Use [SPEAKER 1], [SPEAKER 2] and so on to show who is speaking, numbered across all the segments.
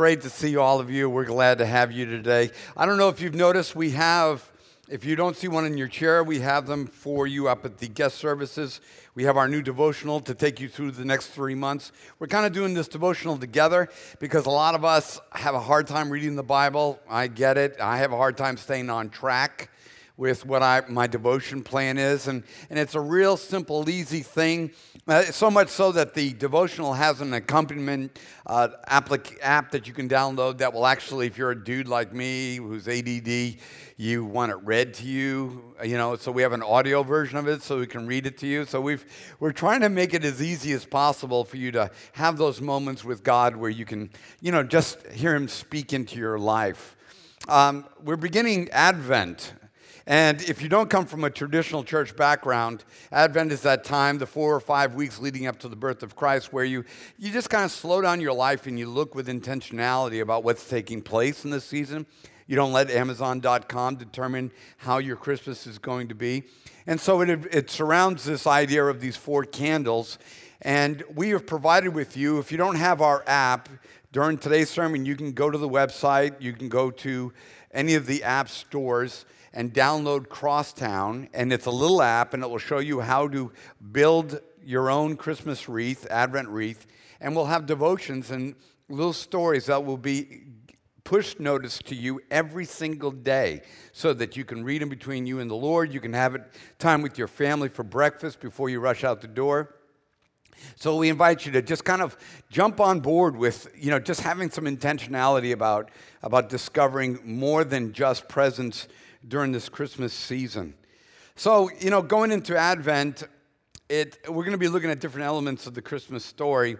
[SPEAKER 1] great to see all of you. We're glad to have you today. I don't know if you've noticed, we have, if you don't see one in your chair, we have them for you up at the guest services. We have our new devotional to take you through the next three months. We're kind of doing this devotional together because a lot of us have a hard time reading the Bible. I get it. I have a hard time staying on track with what I, my devotion plan is. And, and it's a real simple, easy thing. Uh, so much so that the devotional has an accompaniment uh, applic- app that you can download that will actually, if you're a dude like me who's ADD, you want it read to you. You know, so we have an audio version of it so we can read it to you. So we've, we're trying to make it as easy as possible for you to have those moments with God where you can, you know, just hear Him speak into your life. Um, we're beginning Advent and if you don't come from a traditional church background, Advent is that time, the four or five weeks leading up to the birth of Christ, where you, you just kind of slow down your life and you look with intentionality about what's taking place in this season. You don't let Amazon.com determine how your Christmas is going to be. And so it, it surrounds this idea of these four candles. And we have provided with you, if you don't have our app, during today's sermon, you can go to the website, you can go to any of the app stores and download Crosstown, and it's a little app, and it will show you how to build your own Christmas wreath, Advent wreath, and we'll have devotions and little stories that will be push notice to you every single day so that you can read them between you and the Lord. You can have it time with your family for breakfast before you rush out the door. So we invite you to just kind of jump on board with, you know, just having some intentionality about, about discovering more than just presents during this Christmas season. So, you know, going into Advent, it, we're going to be looking at different elements of the Christmas story.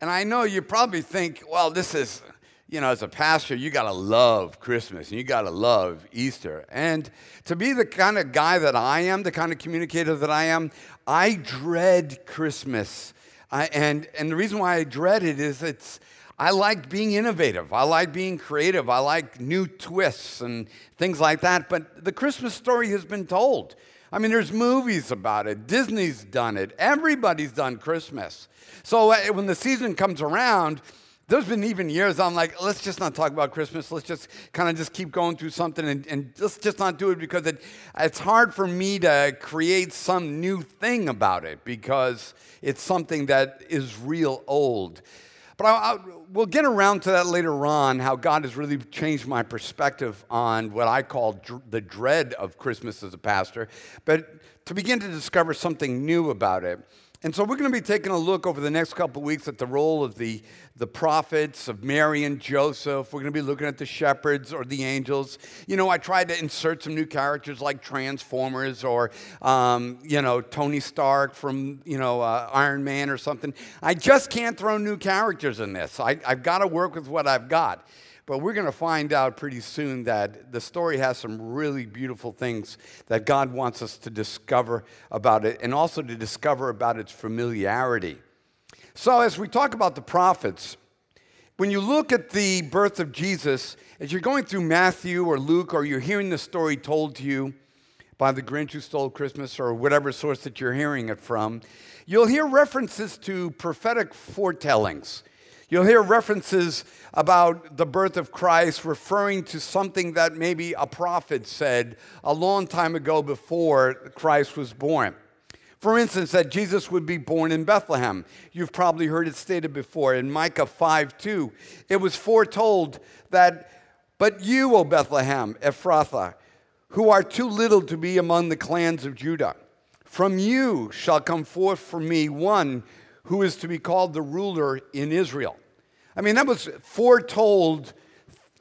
[SPEAKER 1] And I know you probably think, well, this is, you know, as a pastor, you got to love Christmas and you got to love Easter. And to be the kind of guy that I am, the kind of communicator that I am, I dread Christmas. I, and, and the reason why I dread it is it's, I like being innovative. I like being creative. I like new twists and things like that. But the Christmas story has been told. I mean, there's movies about it. Disney's done it. Everybody's done Christmas. So uh, when the season comes around, there's been even years I'm like, let's just not talk about Christmas. Let's just kind of just keep going through something and, and let's just not do it because it, it's hard for me to create some new thing about it because it's something that is real old. But I, I, we'll get around to that later on, how God has really changed my perspective on what I call dr- the dread of Christmas as a pastor, but to begin to discover something new about it. And so we're going to be taking a look over the next couple weeks at the role of the, the prophets, of Mary and Joseph. We're going to be looking at the shepherds or the angels. You know, I tried to insert some new characters like Transformers or, um, you know, Tony Stark from, you know, uh, Iron Man or something. I just can't throw new characters in this. I, I've got to work with what I've got. But we're going to find out pretty soon that the story has some really beautiful things that God wants us to discover about it and also to discover about its familiarity. So, as we talk about the prophets, when you look at the birth of Jesus, as you're going through Matthew or Luke or you're hearing the story told to you by the Grinch who stole Christmas or whatever source that you're hearing it from, you'll hear references to prophetic foretellings. You'll hear references about the birth of Christ referring to something that maybe a prophet said a long time ago before Christ was born. For instance, that Jesus would be born in Bethlehem. You've probably heard it stated before in Micah 5 2. It was foretold that, but you, O Bethlehem, Ephrathah, who are too little to be among the clans of Judah, from you shall come forth for me one who is to be called the ruler in Israel. I mean, that was foretold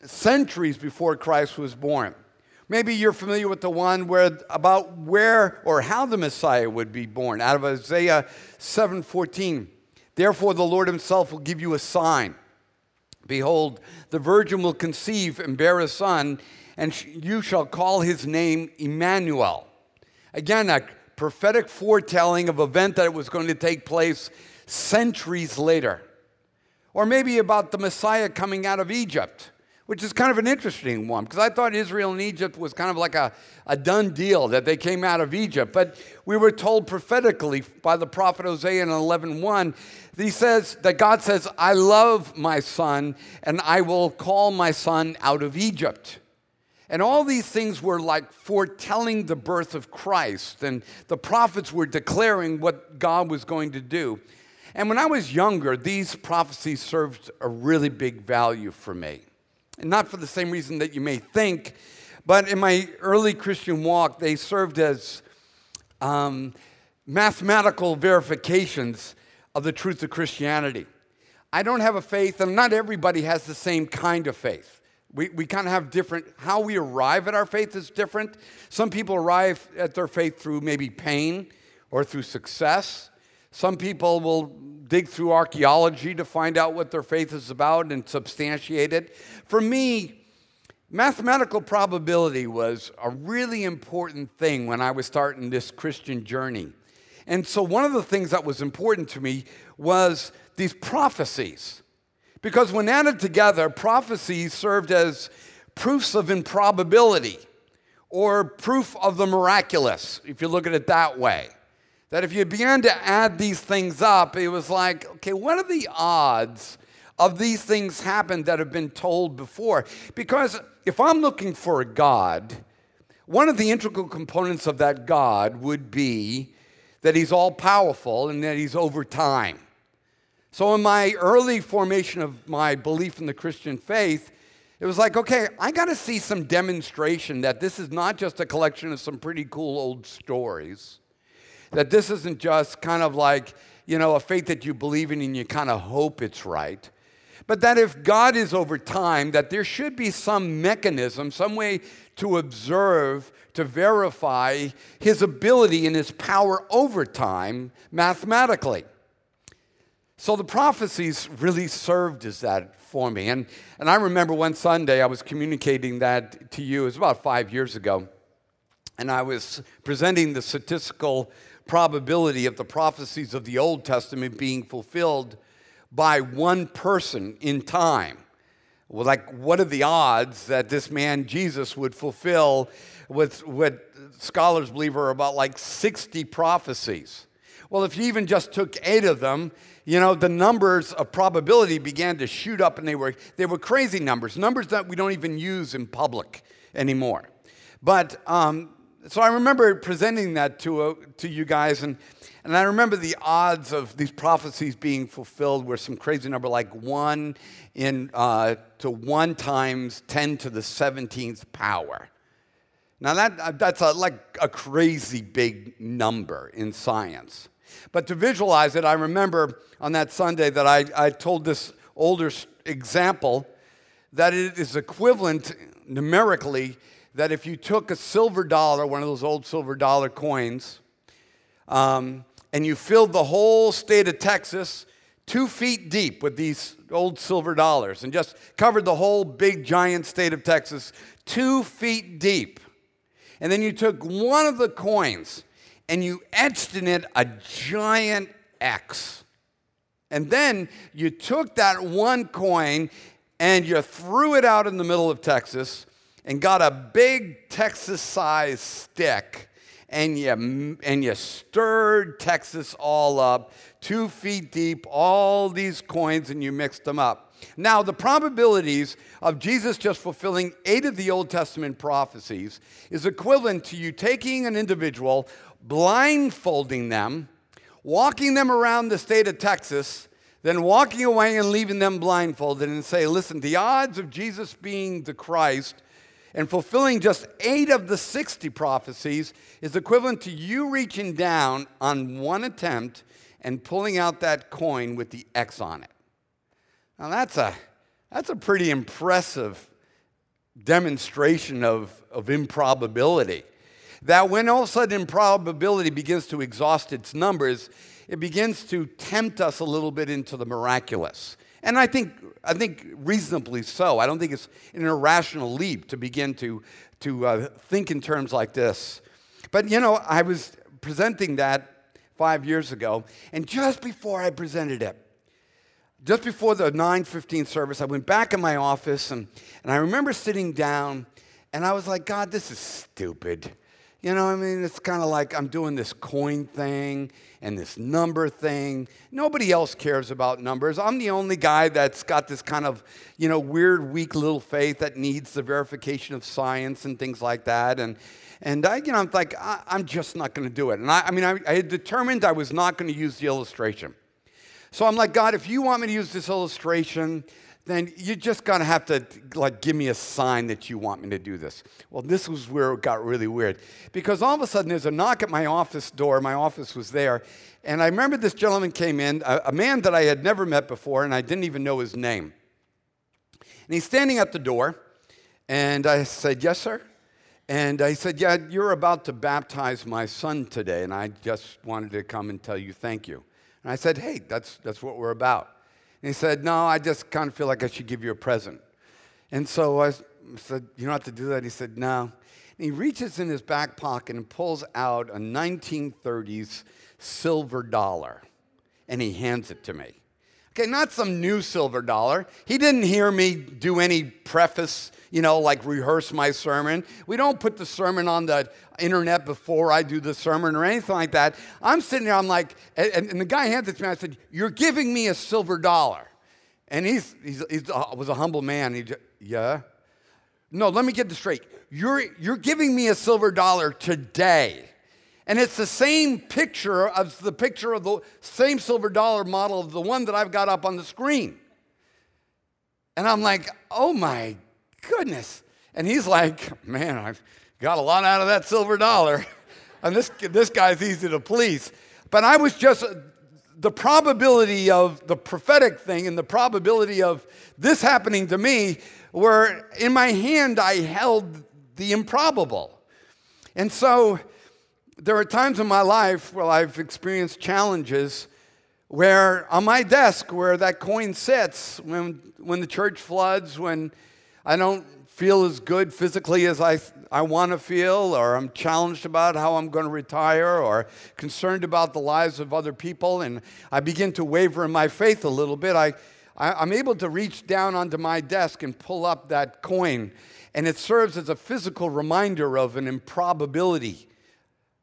[SPEAKER 1] centuries before Christ was born. Maybe you're familiar with the one where about where or how the Messiah would be born out of Isaiah 7:14. Therefore the Lord himself will give you a sign. Behold, the virgin will conceive and bear a son, and you shall call his name Emmanuel. Again, a prophetic foretelling of event that was going to take place centuries later. Or maybe about the Messiah coming out of Egypt. which is kind of an interesting one because I thought Israel and Egypt was kind of like a, a done deal that they came out of Egypt. But we were told prophetically by the prophet Hosea in 11.1, he says that God says, I love my son and I will call my son out of Egypt. And all these things were like foretelling the birth of Christ. And the prophets were declaring what God was going to do. And when I was younger, these prophecies served a really big value for me and not for the same reason that you may think, but in my early Christian walk, they served as um, mathematical verifications of the truth of Christianity. I don't have a faith, and not everybody has the same kind of faith. We, we kind of have different, how we arrive at our faith is different. Some people arrive at their faith through maybe pain or through success. Some people will dig through archaeology to find out what their faith is about and substantiate it. For me, mathematical probability was a really important thing when I was starting this Christian journey. And so, one of the things that was important to me was these prophecies. Because when added together, prophecies served as proofs of improbability or proof of the miraculous, if you look at it that way. That if you began to add these things up, it was like, okay, what are the odds of these things happen that have been told before? Because if I'm looking for a God, one of the integral components of that God would be that he's all powerful and that he's over time. So, in my early formation of my belief in the Christian faith, it was like, okay, I got to see some demonstration that this is not just a collection of some pretty cool old stories, that this isn't just kind of like, you know, a faith that you believe in and you kind of hope it's right. But that if God is over time, that there should be some mechanism, some way to observe, to verify his ability and his power over time mathematically. So the prophecies really served as that for me. And, and I remember one Sunday I was communicating that to you, it was about five years ago. And I was presenting the statistical probability of the prophecies of the Old Testament being fulfilled by one person in time. Well, like, what are the odds that this man Jesus would fulfill with what scholars believe are about like 60 prophecies? Well, if you even just took eight of them, you know, the numbers of probability began to shoot up and they were, they were crazy numbers, numbers that we don't even use in public anymore. But um, so I remember presenting that to, uh, to you guys, and, and I remember the odds of these prophecies being fulfilled were some crazy number like 1 in, uh, to 1 times 10 to the 17th power. Now, that, uh, that's a, like a crazy big number in science. But to visualize it, I remember on that Sunday that I, I told this older example that it is equivalent numerically that if you took a silver dollar, one of those old silver dollar coins, um, and you filled the whole state of Texas two feet deep with these old silver dollars and just covered the whole big giant state of Texas two feet deep. And then you took one of the coins and you etched in it a giant X. And then you took that one coin and you threw it out in the middle of Texas and got a big Texas sized stick and you, and you stirred Texas all up, two feet deep, all these coins, and you mixed them up. Now, the probabilities of Jesus just fulfilling eight of the Old Testament prophecies is equivalent to you taking an individual, blindfolding them, walking them around the state of Texas, then walking away and leaving them blindfolded and say, listen, the odds of Jesus being the Christ and fulfilling just eight of the 60 prophecies is equivalent to you reaching down on one attempt and pulling out that coin with the X on it. Now, that's a, that's a pretty impressive demonstration of, of improbability. That when all of a sudden improbability begins to exhaust its numbers, it begins to tempt us a little bit into the miraculous. And I think, I think reasonably so. I don't think it's an irrational leap to begin to, to uh, think in terms like this. But you know, I was presenting that five years ago, and just before I presented it, just before the 9:15 service, I went back in my office and, and I remember sitting down and I was like, God, this is stupid. You know, I mean, it's kind of like I'm doing this coin thing and this number thing. Nobody else cares about numbers. I'm the only guy that's got this kind of, you know, weird, weak little faith that needs the verification of science and things like that. And, and I, you know, I'm like, I, am just not going to do it. And I, I mean, I, I had determined I was not going to use the illustration. So I'm like, God, if you want me to use this illustration, then you're just gonna have to like give me a sign that you want me to do this. Well, this was where it got really weird because all of a sudden there's a knock at my office door. My office was there, and I remember this gentleman came in, a, a man that I had never met before, and I didn't even know his name. And he's standing at the door, and I said, "Yes, sir." And I said, Yeah, you're about to baptize my son today, and I just wanted to come and tell you thank you. And I said, Hey, that's, that's what we're about. And he said, No, I just kind of feel like I should give you a present. And so I said, You don't have to do that. He said, No. And he reaches in his back pocket and pulls out a 1930s silver dollar and he hands it to me. Okay, not some new silver dollar. He didn't hear me do any preface, you know, like rehearse my sermon. We don't put the sermon on the internet before I do the sermon or anything like that. I'm sitting there, I'm like, and, and the guy hands it to me. I said, You're giving me a silver dollar. And he's, he's, he's uh, was a humble man. He yeah. No, let me get this straight. You're, you're giving me a silver dollar today. And it's the same picture of the picture of the same silver dollar model of the one that I've got up on the screen. And I'm like, oh my goodness. And he's like, man, I've got a lot out of that silver dollar. And this, this guy's easy to please. But I was just, the probability of the prophetic thing and the probability of this happening to me were in my hand, I held the improbable. And so, there are times in my life where I've experienced challenges where on my desk where that coin sits when, when the church floods, when I don't feel as good physically as I, I want to feel, or I'm challenged about how I'm going to retire, or concerned about the lives of other people, and I begin to waver in my faith a little bit, I, I, I'm able to reach down onto my desk and pull up that coin, and it serves as a physical reminder of an improbability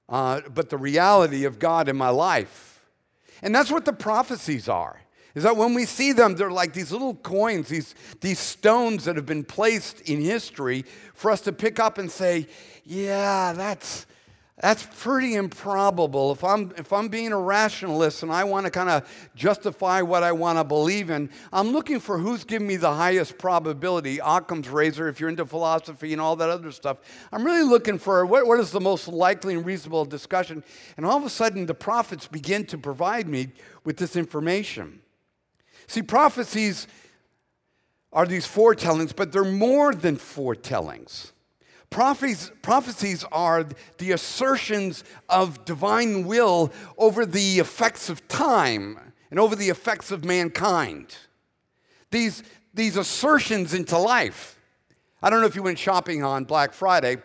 [SPEAKER 1] uh, but the reality of God in my life. And that's what the prophecies are. Is that when we see them, they're like these little coins, these, these stones that have been placed in history for us to pick up and say, yeah, that's, that's pretty improbable. If I'm, if I'm being a rationalist and I want to kind of justify what I want to believe in, I'm looking for who's giving me the highest probability. Occam's razor, if you're into philosophy and all that other stuff. I'm really looking for what, what is the most likely and reasonable discussion. And all of a sudden, the prophets begin to provide me with this information. See, prophecies are these foretellings, but they're more than foretellings. Prophecies, prophecies are the assertions of divine will over the effects of time and over the effects of mankind. These, these assertions into life. I don't know if you went shopping on Black Friday,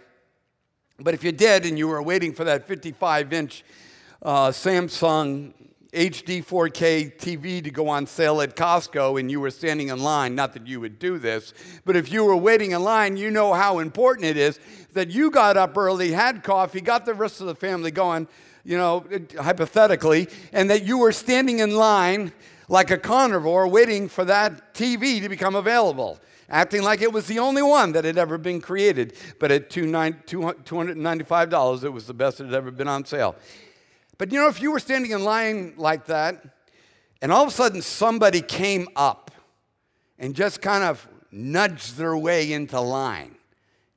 [SPEAKER 1] but if you did and you were waiting for that 55 inch uh, Samsung HD 4K TV to go on sale at Costco and you were standing in line, not that you would do this, but if you were waiting in line, you know how important it is that you got up early, had coffee, got the rest of the family going, you know, hypothetically, and that you were standing in line like a carnivore waiting for that TV to become available acting like it was the only one that had ever been created. But at $295, it was the best that had ever been on sale. But you know, if you were standing in line like that, and all of a sudden somebody came up and just kind of nudged their way into line,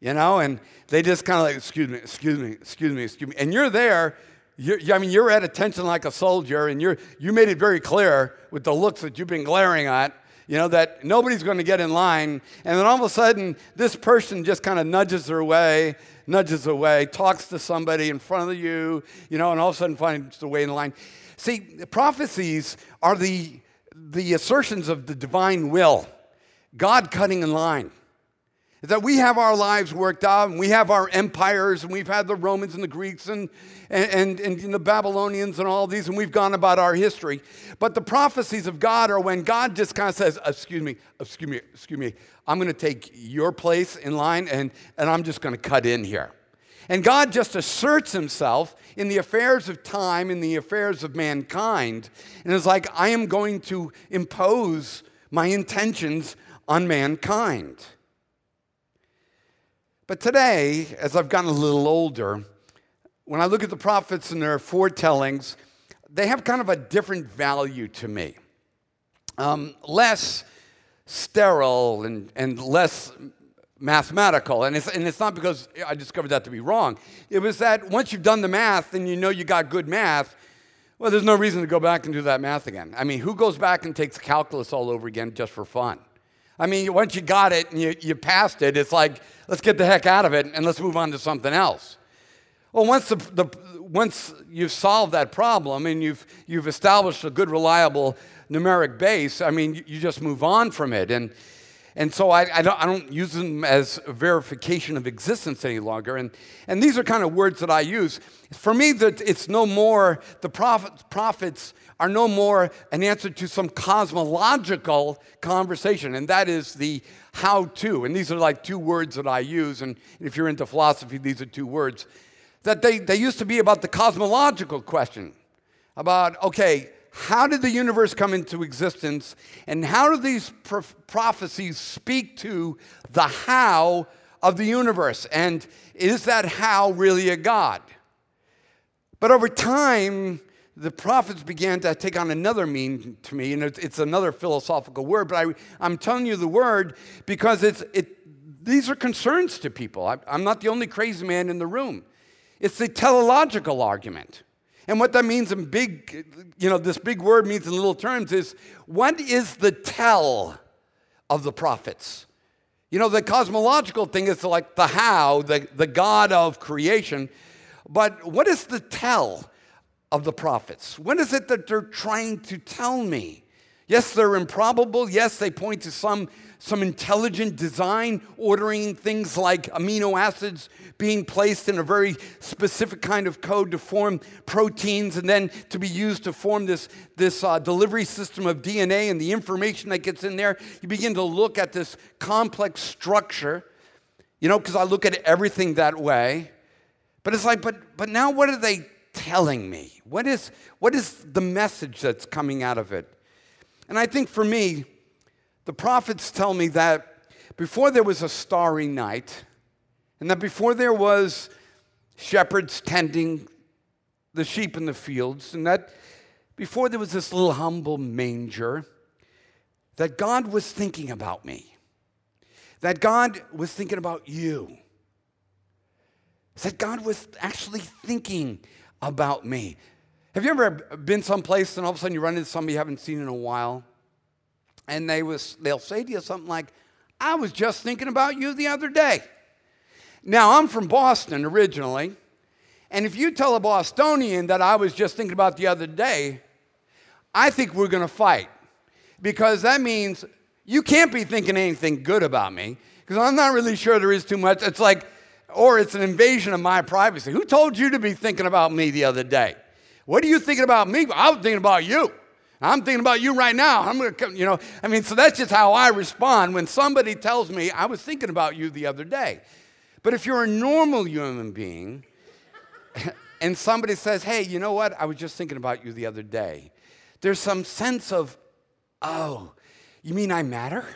[SPEAKER 1] you know, and they just kind of like, excuse me, excuse me, excuse me, excuse me. And you're there, you're, I mean, you're at attention like a soldier, and you're, you made it very clear with the looks that you've been glaring at, you know, that nobody's going to get in line. And then all of a sudden, this person just kind of nudges their way nudges away, talks to somebody in front of you, you know, and all of a sudden finds the way in line. See, prophecies are the, the assertions of the divine will, God cutting in line. Is that we have our lives worked out and we have our empires and we've had the Romans and the Greeks and, and, and, and, the Babylonians and all these and we've gone about our history. But the prophecies of God are when God just kind of says, excuse me, excuse me, excuse me, I'm going to take your place in line and, and I'm just going to cut in here. And God just asserts himself in the affairs of time, in the affairs of mankind, and is like, I am going to impose my intentions on mankind. But today, as I've gotten a little older, when I look at the prophets and their foretellings, they have kind of a different value to me. Um, less sterile and, and less mathematical. And it's, and it's not because I discovered that to be wrong. It was that once you've done the math and you know you got good math, well, there's no reason to go back and do that math again. I mean, who goes back and takes calculus all over again just for fun? I mean, once you got it and you, you passed it, it's like, let's get the heck out of it and let's move on to something else. Well, once, the, the, once you've solved that problem and you've, you've established a good, reliable numeric base, I mean, you just move on from it. And, and so I, I, don't, I don't use them as verification of existence any longer. And, and these are kind of words that I use. For me, that it's no more, the prophets, prophets are no more an answer to some cosmological conversation, and that is the how to. And these are like two words that I use, and if you're into philosophy, these are two words. That they, they used to be about the cosmological question about, okay, how did the universe come into existence, and how do these prophecies speak to the how of the universe? And is that how really a God? But over time, the prophets began to take on another meaning to me, and it's, another philosophical word, but I, am telling you the word because it's, it, these are concerns to people. I, I'm not the only crazy man in the room. It's the teleological argument. And what that means in big, you know, this big word means in little terms is what is the tell of the prophets? You know, the cosmological thing is like the how, the, the God of creation. But what is the tell of the prophets? What is it that they're trying to tell me? Yes, they're improbable. Yes, they point to some some intelligent design, ordering things like amino acids being placed in a very specific kind of code to form proteins and then to be used to form this, this uh, delivery system of DNA and the information that gets in there. You begin to look at this complex structure, you know, because I look at everything that way. But it's like, but, but now what are they telling me? What is, what is the message that's coming out of it? And I think for me, the prophets tell me that before there was a starry night, and that before there was shepherds tending the sheep in the fields, and that before there was this little humble manger, that God was thinking about me, that God was thinking about you, that God was actually thinking about me. Have you ever been someplace and all of a sudden you run into somebody you haven't seen in a while? and they was, they'll say to you something like, I was just thinking about you the other day. Now, I'm from Boston originally, and if you tell a Bostonian that I was just thinking about the other day, I think we're to fight because that means you can't be thinking anything good about me because I'm not really sure there is too much. It's like, or it's an invasion of my privacy. Who told you to be thinking about me the other day? What are you thinking about me? I was thinking about you. I'm thinking about you right now. I'm going to come, you know. I mean, so that's just how I respond when somebody tells me, I was thinking about you the other day. But if you're a normal human being and somebody says, hey, you know what? I was just thinking about you the other day, there's some sense of, oh, you mean I matter?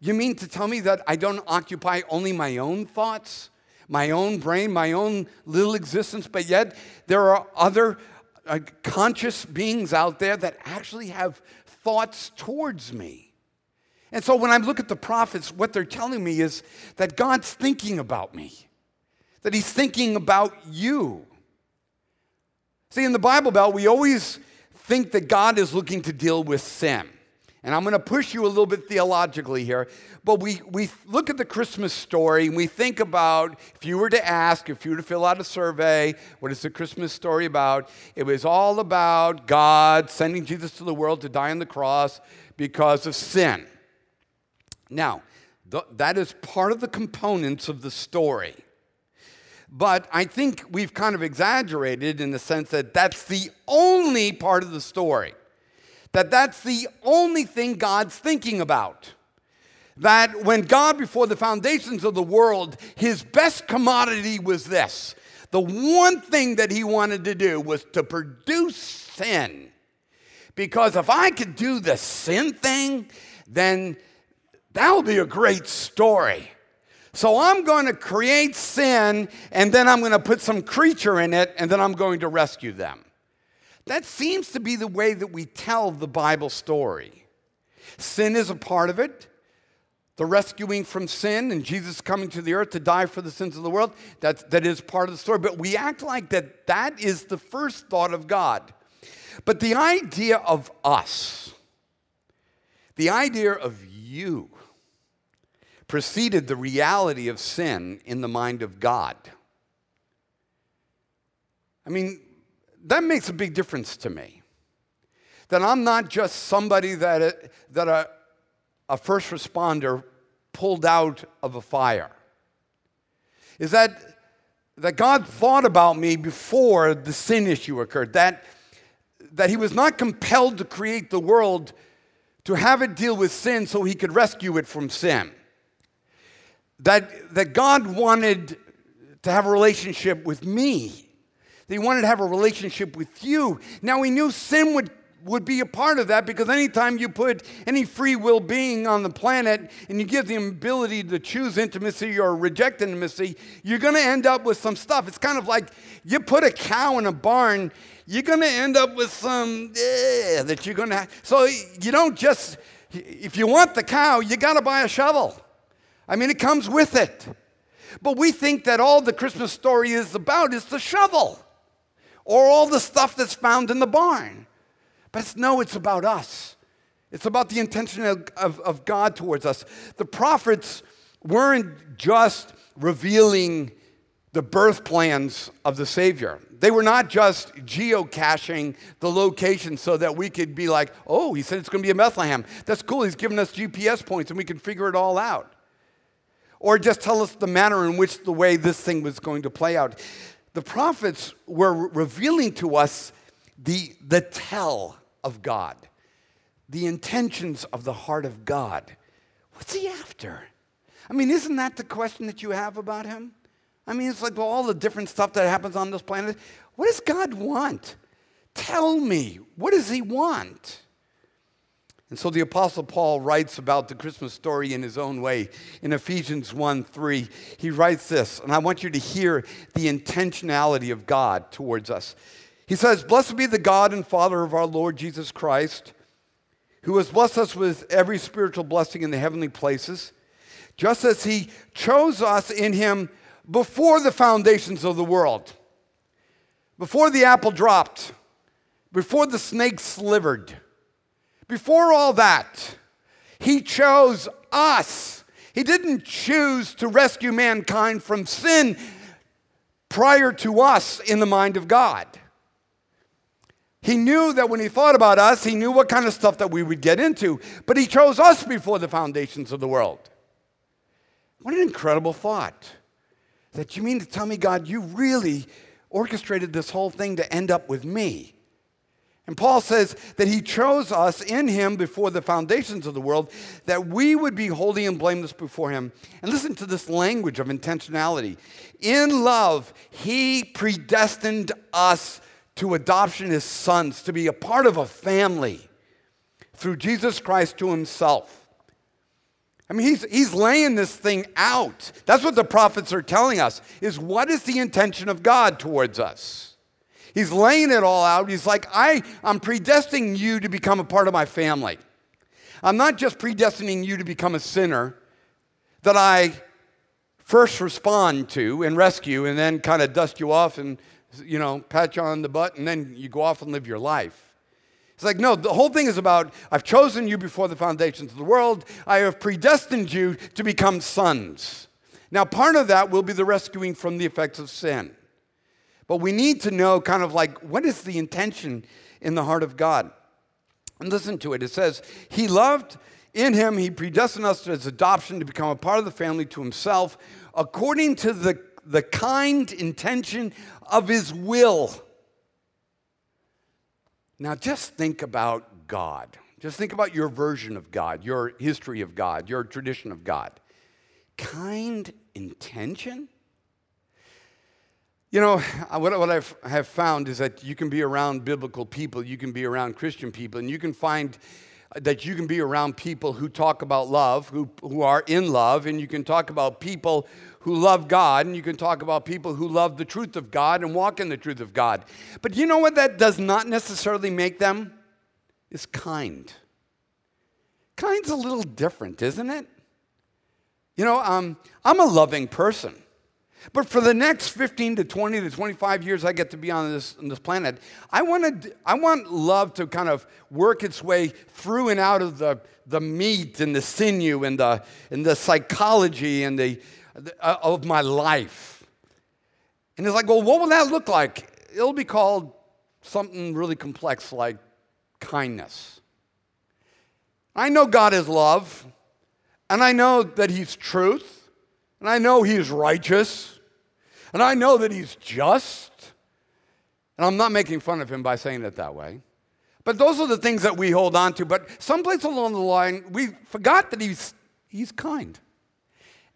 [SPEAKER 1] You mean to tell me that I don't occupy only my own thoughts, my own brain, my own little existence, but yet there are other uh, conscious beings out there that actually have thoughts towards me. And so when I look at the prophets, what they're telling me is that God's thinking about me, that He's thinking about you. See, in the Bible Belt, we always think that God is looking to deal with sin. And I'm going to push you a little bit theologically here, but we, we look at the Christmas story and we think about if you were to ask, if you were to fill out a survey, what is the Christmas story about? It was all about God sending Jesus to the world to die on the cross because of sin. Now, that is part of the components of the story. But I think we've kind of exaggerated in the sense that that's the only part of the story. That that's the only thing God's thinking about. That when God, before the foundations of the world, his best commodity was this. The one thing that he wanted to do was to produce sin. Because if I could do the sin thing, then that would be a great story. So I'm going to create sin and then I'm going to put some creature in it and then I'm going to rescue them. That seems to be the way that we tell the Bible story. Sin is a part of it. The rescuing from sin and Jesus coming to the earth to die for the sins of the world, that, that is part of the story. But we act like that that is the first thought of God. But the idea of us, the idea of you, preceded the reality of sin in the mind of God. I mean, that makes a big difference to me. That I'm not just somebody that, uh, that a, a first responder pulled out of a fire. Is that, that God thought about me before the sin issue occurred, that, that He was not compelled to create the world to have it deal with sin so He could rescue it from sin that, that God wanted to have a relationship with me. That he wanted to have a relationship with you. Now he knew sin would, would be a part of that because anytime you put any free will being on the planet and you give them ability to choose intimacy or reject intimacy, you're going to end up with some stuff. It's kind of like you put a cow in a barn, you're going to end up with some eh, that you're going to have. So you don't just, if you want the cow, you got to buy a shovel. I mean, it comes with it. But we think that all the Christmas story is about is the shovel or all the stuff that's found in the barn. But it's, no, it's about us. It's about the intention of, of, of God towards us. The prophets weren't just revealing the birth plans of the Savior. They were not just geocaching the location so that we could be like, oh, he said it's going to be in Bethlehem. That's cool. He's given us GPS points and we can figure it all out or just tell us the manner in which the way this thing was going to play out. The prophets were revealing to us the, the tell of God, the intentions of the heart of God. What's he after? I mean, isn't that the question that you have about him? I mean, it's like well, all the different stuff that happens on this planet. What does God want? Tell me, what does he want? And so the Apostle Paul writes about the Christmas story in his own way. In Ephesians 1 3, he writes this, and I want you to hear the intentionality of God towards us. He says, Blessed be the God and Father of our Lord Jesus Christ, who has blessed us with every spiritual blessing in the heavenly places, just as he chose us in him before the foundations of the world, before the apple dropped, before the snake slivered before all that, he chose us. He didn't choose to rescue mankind from sin prior to us in the mind of God. He knew that when he thought about us, he knew what kind of stuff that we would get into, but he chose us before the foundations of the world. What an incredible thought. That you mean to tell me, God, you really orchestrated this whole thing to end up with me? And Paul says that he chose us in him before the foundations of the world, that we would be holy and blameless before him. And listen to this language of intentionality. In love, he predestined us to adoption as sons, to be a part of a family through Jesus Christ to himself. I mean, he's, he's laying this thing out. That's what the prophets are telling us, is what is the intention of God towards us? He's laying it all out. He's like, I, I'm predestining you to become a part of my family. I'm not just predestining you to become a sinner that I first respond to and rescue and then kind of dust you off and, you know, pat you on the butt and then you go off and live your life. It's like, no, the whole thing is about I've chosen you before the foundations of the world. I have predestined you to become sons. Now, part of that will be the rescuing from the effects of sin. But we need to know kind of like what is the intention in the heart of God. And listen to it. It says, He loved in him, he predestined us to his adoption to become a part of the family to himself, according to the, the kind intention of his will. Now, just think about God. Just think about your version of God, your history of God, your tradition of God. Kind intention? You know, what, what I've, found is that you can be around biblical people, you can be around Christian people, and you can find that you can be around people who talk about love, who, who are in love, and you can talk about people who love God, and you can talk about people who love the truth of God and walk in the truth of God. But you know what that does not necessarily make them? Is kind. Kind's a little different, isn't it? You know, um, I'm a loving person. But for the next 15 to 20 to 25 years I get to be on this, on this planet, I, wanted, I want love to kind of work its way through and out of the, the meat and the sinew and the, and the psychology and the, the uh, of my life. And it's like, well, what will that look like? It'll be called something really complex like kindness. I know God is love, and I know that He's truth. And I know he's righteous. And I know that he's just. And I'm not making fun of him by saying it that way. But those are the things that we hold on to. But someplace along the line, we forgot that he's, he's kind.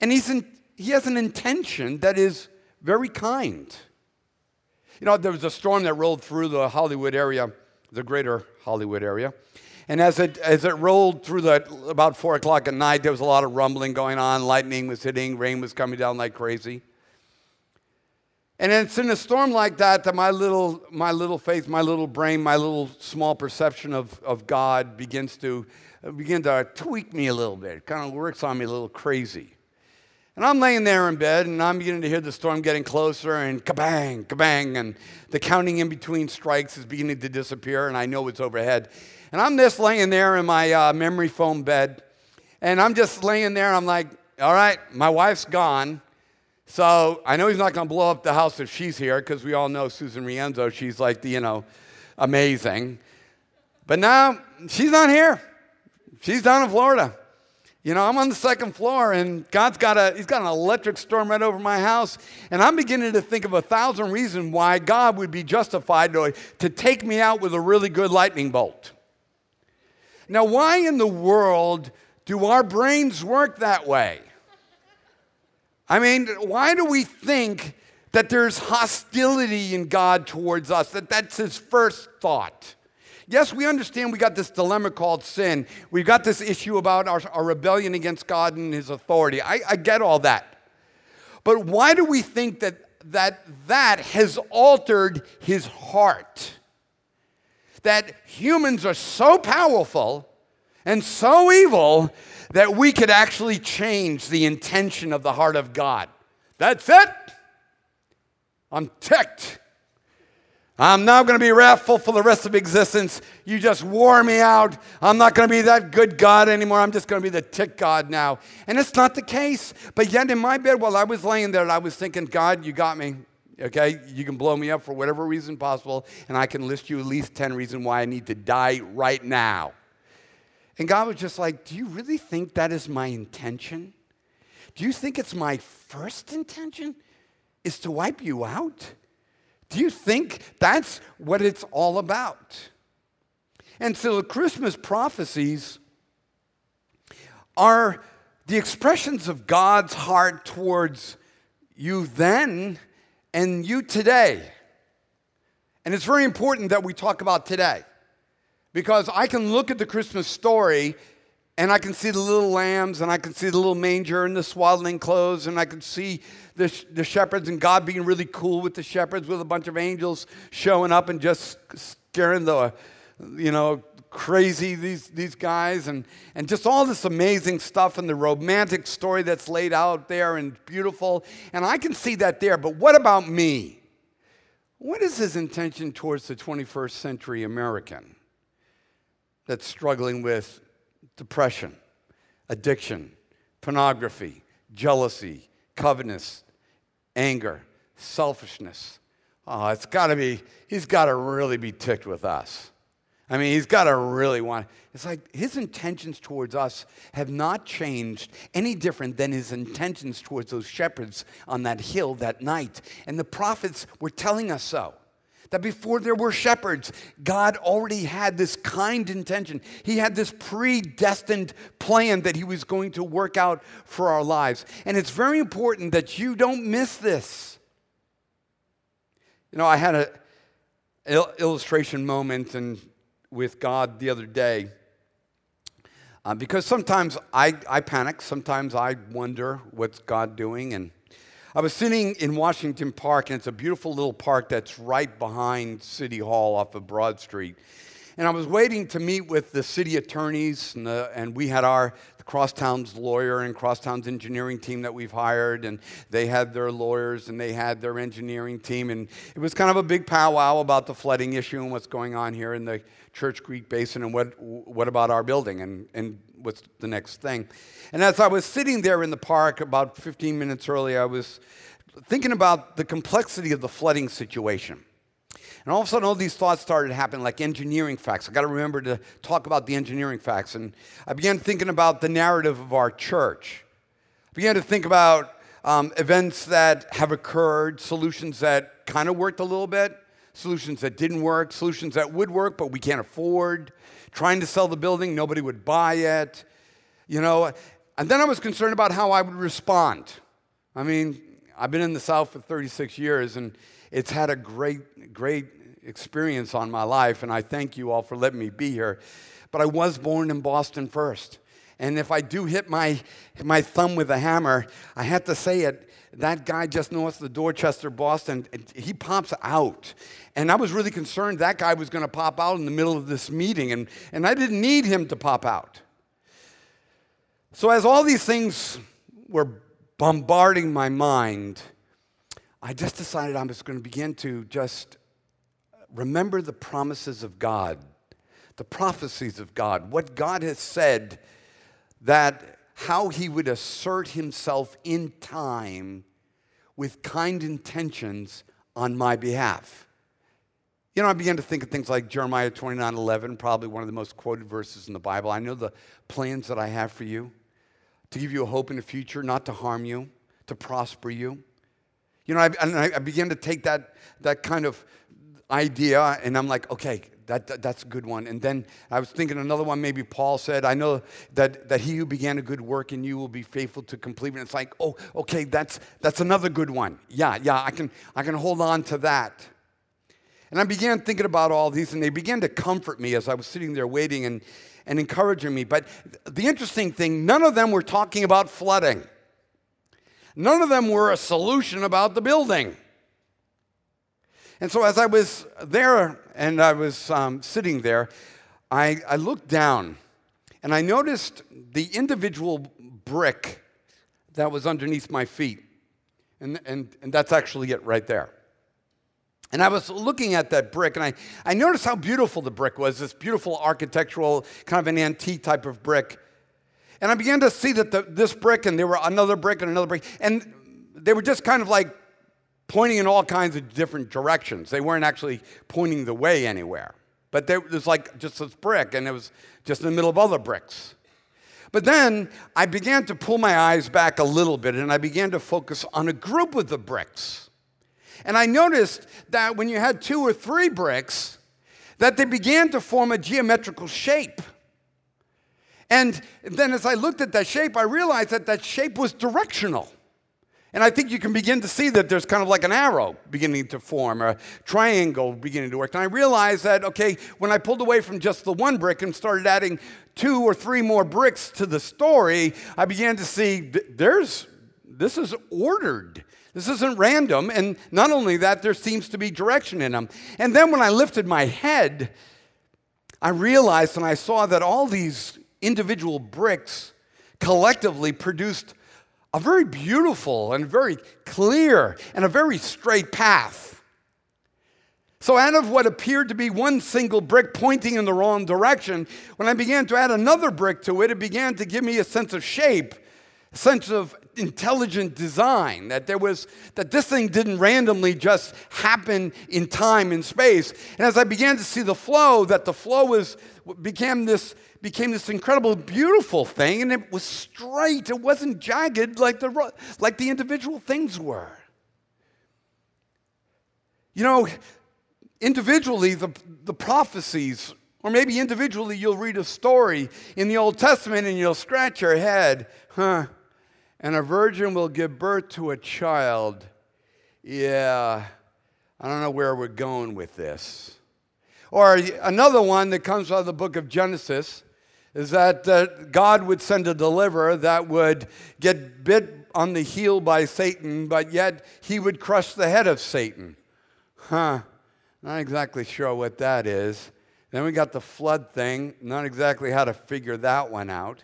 [SPEAKER 1] And he's in, he has an intention that is very kind. You know, there was a storm that rolled through the Hollywood area, the greater Hollywood area. And as it, as it rolled through the, about 4 o'clock at night, there was a lot of rumbling going on. Lightning was hitting, rain was coming down like crazy. And it's in a storm like that that my little, my little faith, my little brain, my little small perception of, of God begins to begin to tweak me a little bit. It kind of works on me a little crazy. And I'm laying there in bed and I'm beginning to hear the storm getting closer and kabang, kabang, and the counting in between strikes is beginning to disappear and I know it's overhead. And I'm just laying there in my uh, memory foam bed, and I'm just laying there, and I'm like, all right, my wife's gone. So I know he's not going to blow up the house if she's here, because we all know Susan Rienzo. She's like, you know, amazing. But now she's not here. She's down in Florida. You know, I'm on the second floor and God's got a he's got an electric storm right over my house and I'm beginning to think of a thousand reasons why God would be justified to, to take me out with a really good lightning bolt. Now, why in the world do our brains work that way? I mean, why do we think that there's hostility in God towards us, that that's his first thought? Yes, we understand we got this dilemma called sin. We've got this issue about our, our rebellion against God and his authority. I, I get all that. But why do we think that, that that has altered his heart? that humans are so powerful and so evil that we could actually change the intention of the heart of God. That's it. I'm ticked. I'm now going to be wrathful for the rest of existence. You just wore me out. I'm not going to be that good God anymore. I'm just going to be the tick God now. And it's not the case. But yet, in my bed, while I was laying there, I was thinking, God, you got me. Okay? You can blow me up for whatever reason possible, and I can list you at least 10 reasons why I need to die right now. And God was just like, Do you really think that is my intention? Do you think it's my first intention is to wipe you out? Do you think that's what it's all about? And so the Christmas prophecies are the expressions of God's heart towards you then and you today. And it's very important that we talk about today because I can look at the Christmas story and I can see the little lambs and I can see the little manger and the swaddling clothes and I can see the, the shepherds and God being really cool with the shepherds with a bunch of angels showing up and just scaring the, you know, crazy these, these guys and, and just all this amazing stuff and the romantic story that's laid out there and beautiful. And I can see that there, but what about me? What is his intention towards the 21st century American that's struggling with depression, addiction, pornography, jealousy, covetousness, anger, selfishness? Oh, it's got to be, he's got to really be ticked with us. I mean, he's got to really want. It's like his intentions towards us have not changed any different than his intentions towards those shepherds on that hill that night. And the prophets were telling us so. That before there were shepherds, God already had this kind intention. He had this predestined plan that He was going to work out for our lives. And it's very important that you don't miss this. You know, I had an illustration moment and with God the other day. Uh, because sometimes I, I panic, sometimes I wonder what's God doing. And I was sitting in Washington Park, and it's a beautiful little park that's right behind City Hall off of Broad Street. And I was waiting to meet with the city attorneys, and, the, and we had our the Crosstown's lawyer and Crosstown's engineering team that we've hired, and they had their lawyers and they had their engineering team. And it was kind of a big powwow about the flooding issue and what's going on here in the Church Creek Basin and what, what about our building and, and what's the next thing. And as I was sitting there in the park about 15 minutes early, I was thinking about the complexity of the flooding situation. And all of a sudden, all these thoughts started happening, like engineering facts. I got to remember to talk about the engineering facts. And I began thinking about the narrative of our church. I began to think about um, events that have occurred, solutions that kind of worked a little bit, solutions that didn't work, solutions that would work, but we can't afford, trying to sell the building, nobody would buy it, you know. And then I was concerned about how I would respond. I mean, I've been in the South for 36 years, and it's had a great, great experience on my life, and I thank you all for letting me be here. But I was born in Boston first. And if I do hit my, my thumb with a hammer, I have to say it. That guy just north of Dorchester, Boston, he pops out. And I was really concerned that guy was going to pop out in the middle of this meeting, and, and I didn't need him to pop out. So, as all these things were bombarding my mind, I just decided I was going to begin to just remember the promises of God, the prophecies of God, what God has said that how he would assert himself in time with kind intentions on my behalf. You know, I began to think of things like Jeremiah 29 11, probably one of the most quoted verses in the Bible. I know the plans that I have for you to give you a hope in the future, not to harm you, to prosper you. You know, I, I began to take that, that kind of idea, and I'm like, okay, that, that, that's a good one. And then I was thinking another one, maybe Paul said, I know that, that he who began a good work in you will be faithful to complete it. And it's like, oh, okay, that's, that's another good one. Yeah, yeah, I can, I can hold on to that. And I began thinking about all these, and they began to comfort me as I was sitting there waiting and, and encouraging me. But the interesting thing, none of them were talking about flooding. None of them were a solution about the building. And so, as I was there and I was um, sitting there, I, I looked down and I noticed the individual brick that was underneath my feet. And, and, and that's actually it right there. And I was looking at that brick and I, I noticed how beautiful the brick was this beautiful architectural, kind of an antique type of brick. And I began to see that the, this brick, and there were another brick and another brick, and they were just kind of like pointing in all kinds of different directions. They weren't actually pointing the way anywhere. But there was like just this brick, and it was just in the middle of other bricks. But then I began to pull my eyes back a little bit, and I began to focus on a group of the bricks. And I noticed that when you had two or three bricks, that they began to form a geometrical shape. And then as I looked at that shape, I realized that that shape was directional. And I think you can begin to see that there's kind of like an arrow beginning to form, or a triangle beginning to work. And I realized that, okay, when I pulled away from just the one brick and started adding two or three more bricks to the story, I began to see there's, this is ordered. This isn't random. And not only that, there seems to be direction in them. And then when I lifted my head, I realized and I saw that all these individual bricks collectively produced a very beautiful and very clear and a very straight path. So, out of what appeared to be one single brick pointing in the wrong direction, when I began to add another brick to it, it began to give me a sense of shape a sense of intelligent design that there was that this thing didn't randomly just happen in time and space and as i began to see the flow that the flow was became this became this incredible beautiful thing and it was straight it wasn't jagged like the like the individual things were you know individually the, the prophecies or maybe individually you'll read a story in the old testament and you'll scratch your head huh and a virgin will give birth to a child. Yeah, I don't know where we're going with this. Or another one that comes out of the book of Genesis is that uh, God would send a deliverer that would get bit on the heel by Satan, but yet he would crush the head of Satan. Huh, not exactly sure what that is. Then we got the flood thing, not exactly how to figure that one out.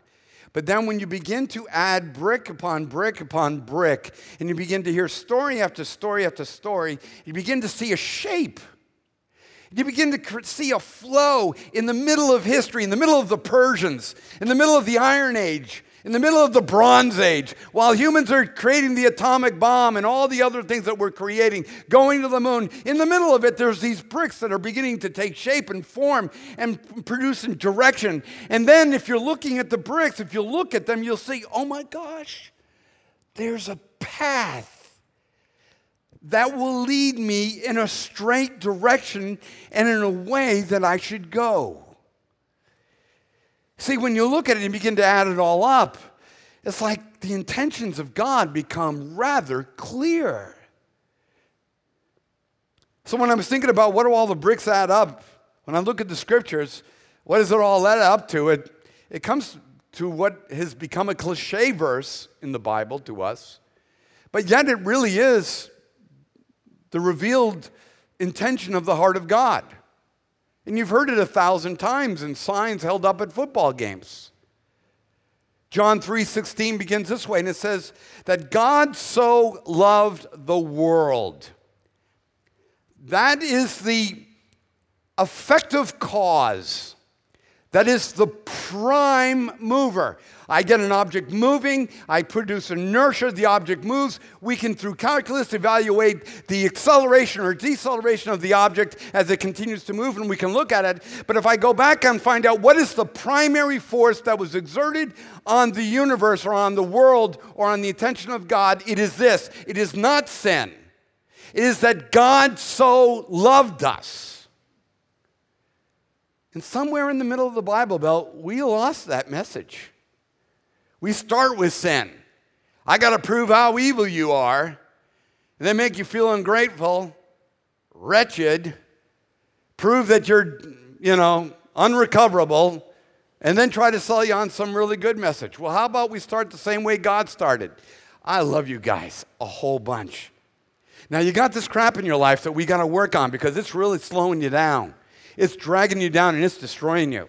[SPEAKER 1] But then when you begin to add brick upon brick upon brick, and you begin to hear story after story after story, you begin to see a shape. You begin to see a flow in the middle of history, in the middle of the Persians, in the middle of the Iron Age, in the middle of the Bronze Age, while humans are creating the atomic bomb and all the other things that we're creating, going to the moon, in the middle of it, there's these bricks that are beginning to take shape and form and produce direction. And then, if you're looking at the bricks, if you look at them, you'll see, oh my gosh, there's a path that will lead me in a straight direction and in a way that I should go. See, when you look at it and begin to add it all up, it's like the intentions of God become rather clear. So when I was thinking about what do all the bricks add up, when I look at the scriptures, what does it all add up to? It, it comes to what has become a cliche verse in the Bible to us, but yet it really is the revealed intention of the heart of God. And you've heard it a thousand times in signs held up at football games. John 3:16 begins this way and it says that God so loved the world. That is the effective cause. That is the prime mover. I get an object moving, I produce inertia, the object moves. We can, through calculus, evaluate the acceleration or deceleration of the object as it continues to move, and we can look at it. But if I go back and find out what is the primary force that was exerted on the universe or on the world or on the attention of God, it is this it is not sin, it is that God so loved us. And somewhere in the middle of the Bible Belt, we lost that message. We start with sin. I got to prove how evil you are. And they make you feel ungrateful, wretched, prove that you're, you know, unrecoverable, and then try to sell you on some really good message. Well, how about we start the same way God started? I love you guys a whole bunch. Now, you got this crap in your life that we got to work on because it's really slowing you down. It's dragging you down and it's destroying you.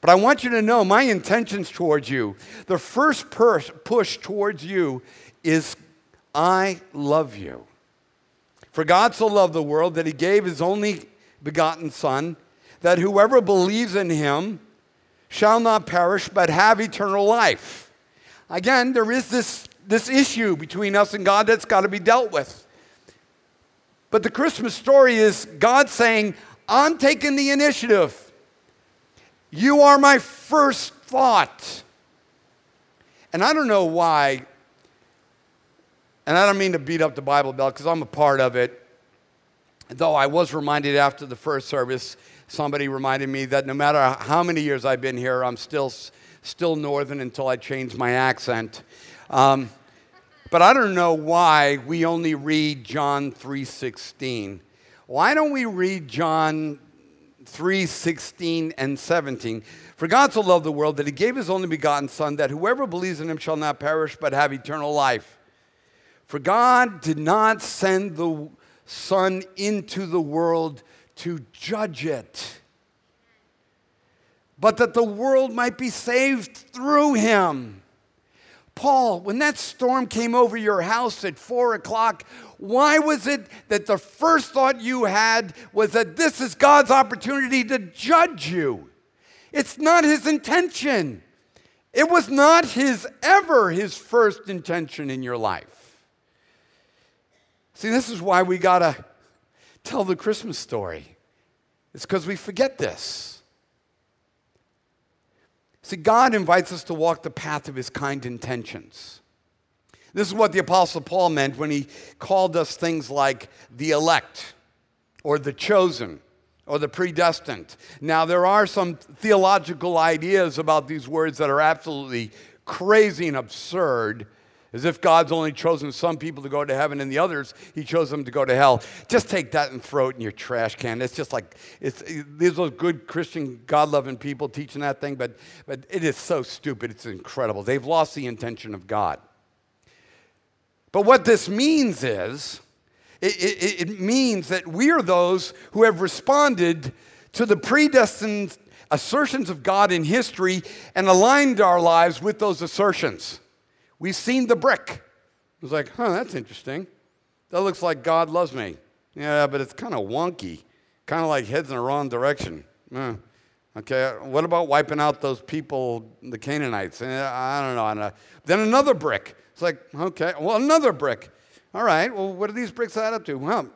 [SPEAKER 1] But I want you to know my intentions towards you. The first push towards you is I love you. For God so loved the world that he gave his only begotten Son, that whoever believes in him shall not perish but have eternal life. Again, there is this, this issue between us and God that's got to be dealt with. But the Christmas story is God saying, I'm taking the initiative. You are my first thought. And I don't know why, and I don't mean to beat up the Bible Belt because I'm a part of it. Though I was reminded after the first service, somebody reminded me that no matter how many years I've been here, I'm still, still northern until I change my accent. Um, but I don't know why we only read John 3:16. Why don't we read John 3 16 and 17. For God so loved the world that he gave his only begotten Son, that whoever believes in him shall not perish but have eternal life. For God did not send the Son into the world to judge it, but that the world might be saved through him. Paul, when that storm came over your house at four o'clock, why was it that the first thought you had was that this is God's opportunity to judge you? It's not his intention. It was not his ever his first intention in your life. See, this is why we got to tell the Christmas story. It's because we forget this. See, God invites us to walk the path of his kind intentions. This is what the Apostle Paul meant when he called us things like the elect or the chosen or the predestined. Now, there are some theological ideas about these words that are absolutely crazy and absurd, as if God's only chosen some people to go to heaven and the others, He chose them to go to hell. Just take that and throw it in your trash can. It's just like, it's, these are good Christian, God loving people teaching that thing, but, but it is so stupid. It's incredible. They've lost the intention of God. But what this means is, it, it, it, means that we are those who have responded to the predestined assertions of God in history and aligned our lives with those assertions. We've seen the brick. It was like, huh, that's interesting. That looks like God loves me. Yeah, but it's kind of wonky, kind of like heads in the wrong direction. Uh, okay, what about wiping out those people, the Canaanites? Eh, I don't know. I don't know. Then another brick. It's like, okay, well, another brick. All right, well, what do these bricks add up to? Well,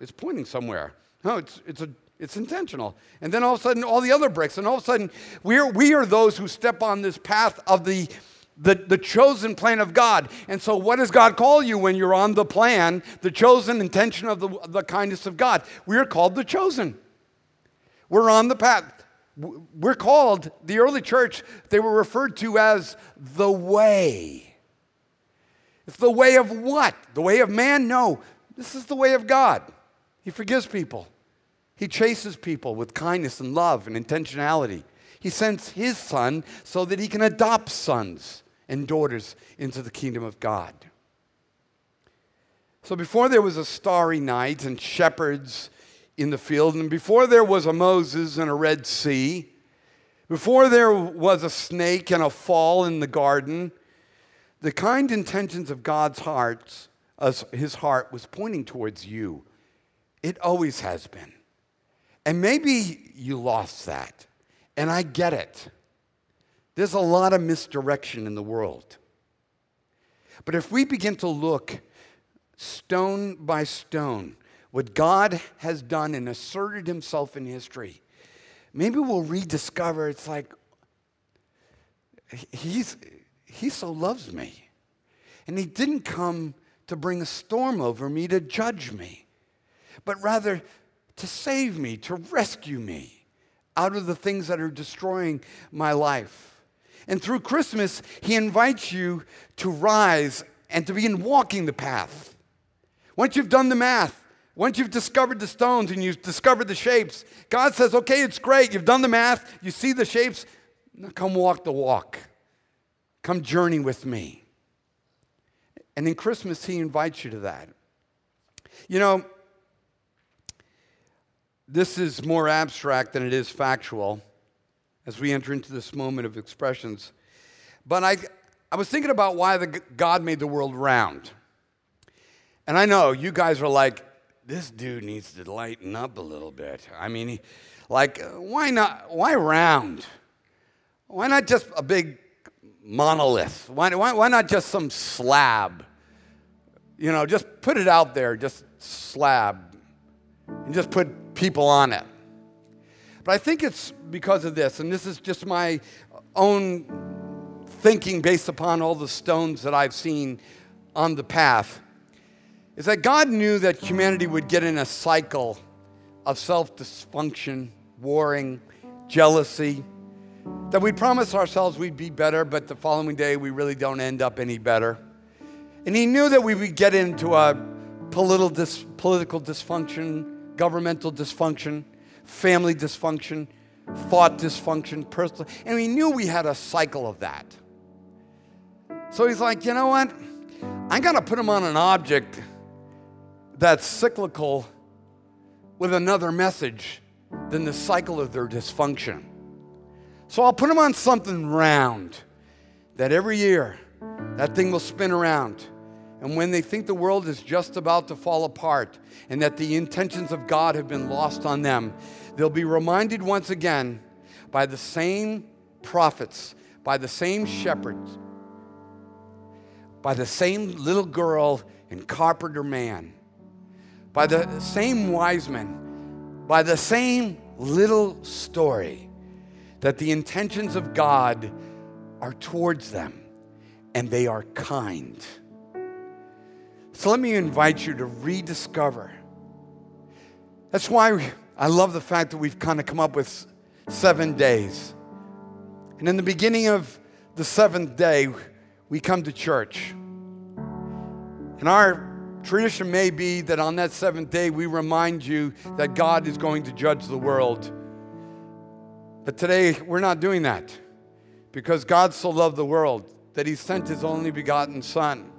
[SPEAKER 1] it's pointing somewhere. No, it's, it's, a, it's intentional. And then all of a sudden, all the other bricks, and all of a sudden, we're, we are those who step on this path of the, the, the chosen plan of God. And so, what does God call you when you're on the plan, the chosen intention of the, the kindness of God? We're called the chosen. We're on the path. We're called, the early church, they were referred to as the way. It's the way of what? The way of man? No. This is the way of God. He forgives people, He chases people with kindness and love and intentionality. He sends His Son so that He can adopt sons and daughters into the kingdom of God. So before there was a starry night and shepherds in the field, and before there was a Moses and a Red Sea, before there was a snake and a fall in the garden, the kind intentions of God's heart, his heart was pointing towards you. It always has been. And maybe you lost that. And I get it. There's a lot of misdirection in the world. But if we begin to look stone by stone, what God has done and asserted himself in history, maybe we'll rediscover it's like, he's, he so loves me. And He didn't come to bring a storm over me to judge me, but rather to save me, to rescue me out of the things that are destroying my life. And through Christmas, He invites you to rise and to begin walking the path. Once you've done the math, once you've discovered the stones and you've discovered the shapes, God says, okay, it's great. You've done the math, you see the shapes. Now come walk the walk. Come journey with me. And in Christmas, He invites you to that. You know, this is more abstract than it is factual as we enter into this moment of expressions. But I, I was thinking about why the, God made the world round. And I know you guys are like, this dude needs to lighten up a little bit. I mean, like, why not? Why round? Why not just a big monolith? Why, why, why not just some slab? You know, just put it out there, just slab, and just put people on it. But I think it's because of this, and this is just my own thinking based upon all the stones that I've seen on the path, is that God knew that humanity would get in a cycle of self dysfunction, warring, jealousy, that we promise ourselves we'd be better, but the following day we really don't end up any better. And he knew that we would get into a political, dis- political dysfunction, governmental dysfunction, family dysfunction, thought dysfunction, personal. And we knew we had a cycle of that. So he's like, you know what? I'm going to put them on an object that's cyclical with another message than the cycle of their dysfunction. So I'll put them on something round that every year that thing will spin around. And when they think the world is just about to fall apart and that the intentions of God have been lost on them, they'll be reminded once again by the same prophets, by the same shepherds, by the same little girl and carpenter man, by the same wise men, by the same little story, that the intentions of God are towards them and they are kind. So let me invite you to rediscover. That's why I love the fact that we've kind of come up with seven days. And in the beginning of the seventh day, we come to church. And our tradition may be that on that seventh day, we remind you that God is going to judge the world. But today, we're not doing that because God so loved the world that he sent his only begotten Son,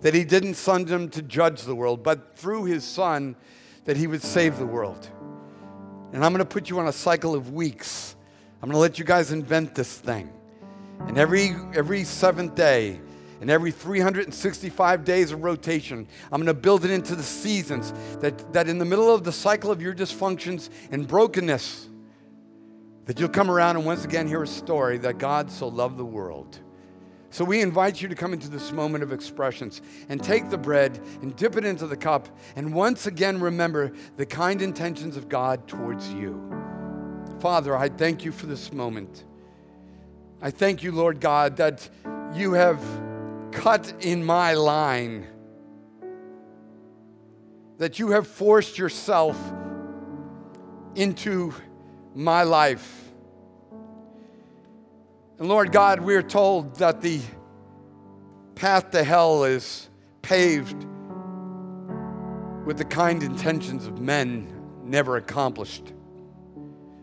[SPEAKER 1] that he didn't send him to judge the world, but through his Son, that he would save the world. And I'm going to put you on a cycle of weeks. I'm going to let you guys invent this thing. And every, every seventh day, and every 365 days of rotation, I'm going to build it into the seasons that, that in the middle of the cycle of your dysfunctions and brokenness, that you'll come around and once again hear a story that God so loved the world. So we invite you to come into this moment of expressions and take the bread and dip it into the cup and once again remember the kind intentions of God towards you. Father, I thank you for this moment. I thank you, Lord God, that you have cut in my line, that you have forced yourself into my life. And Lord God, we're told that the path to hell is paved with the kind intentions of men never accomplished.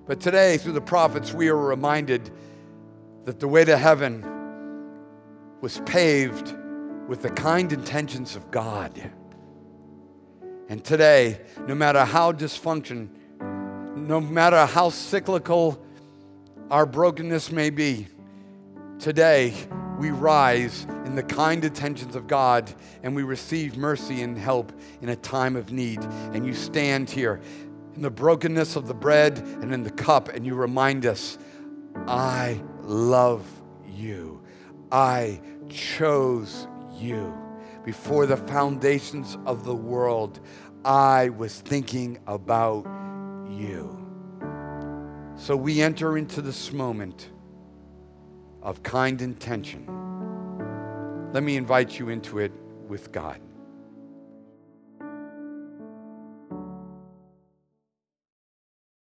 [SPEAKER 1] But today, through the prophets, we are reminded that the way to heaven was paved with the kind intentions of God. And today, no matter how dysfunction, no matter how cyclical our brokenness may be, Today, we rise in the kind attentions of God and we receive mercy and help in a time of need. And you stand here in the brokenness of the bread and in the cup and you remind us, I love you. I chose you. Before the foundations of the world, I was thinking about you. So we enter into this moment of kind intention. Let me invite you into it with God.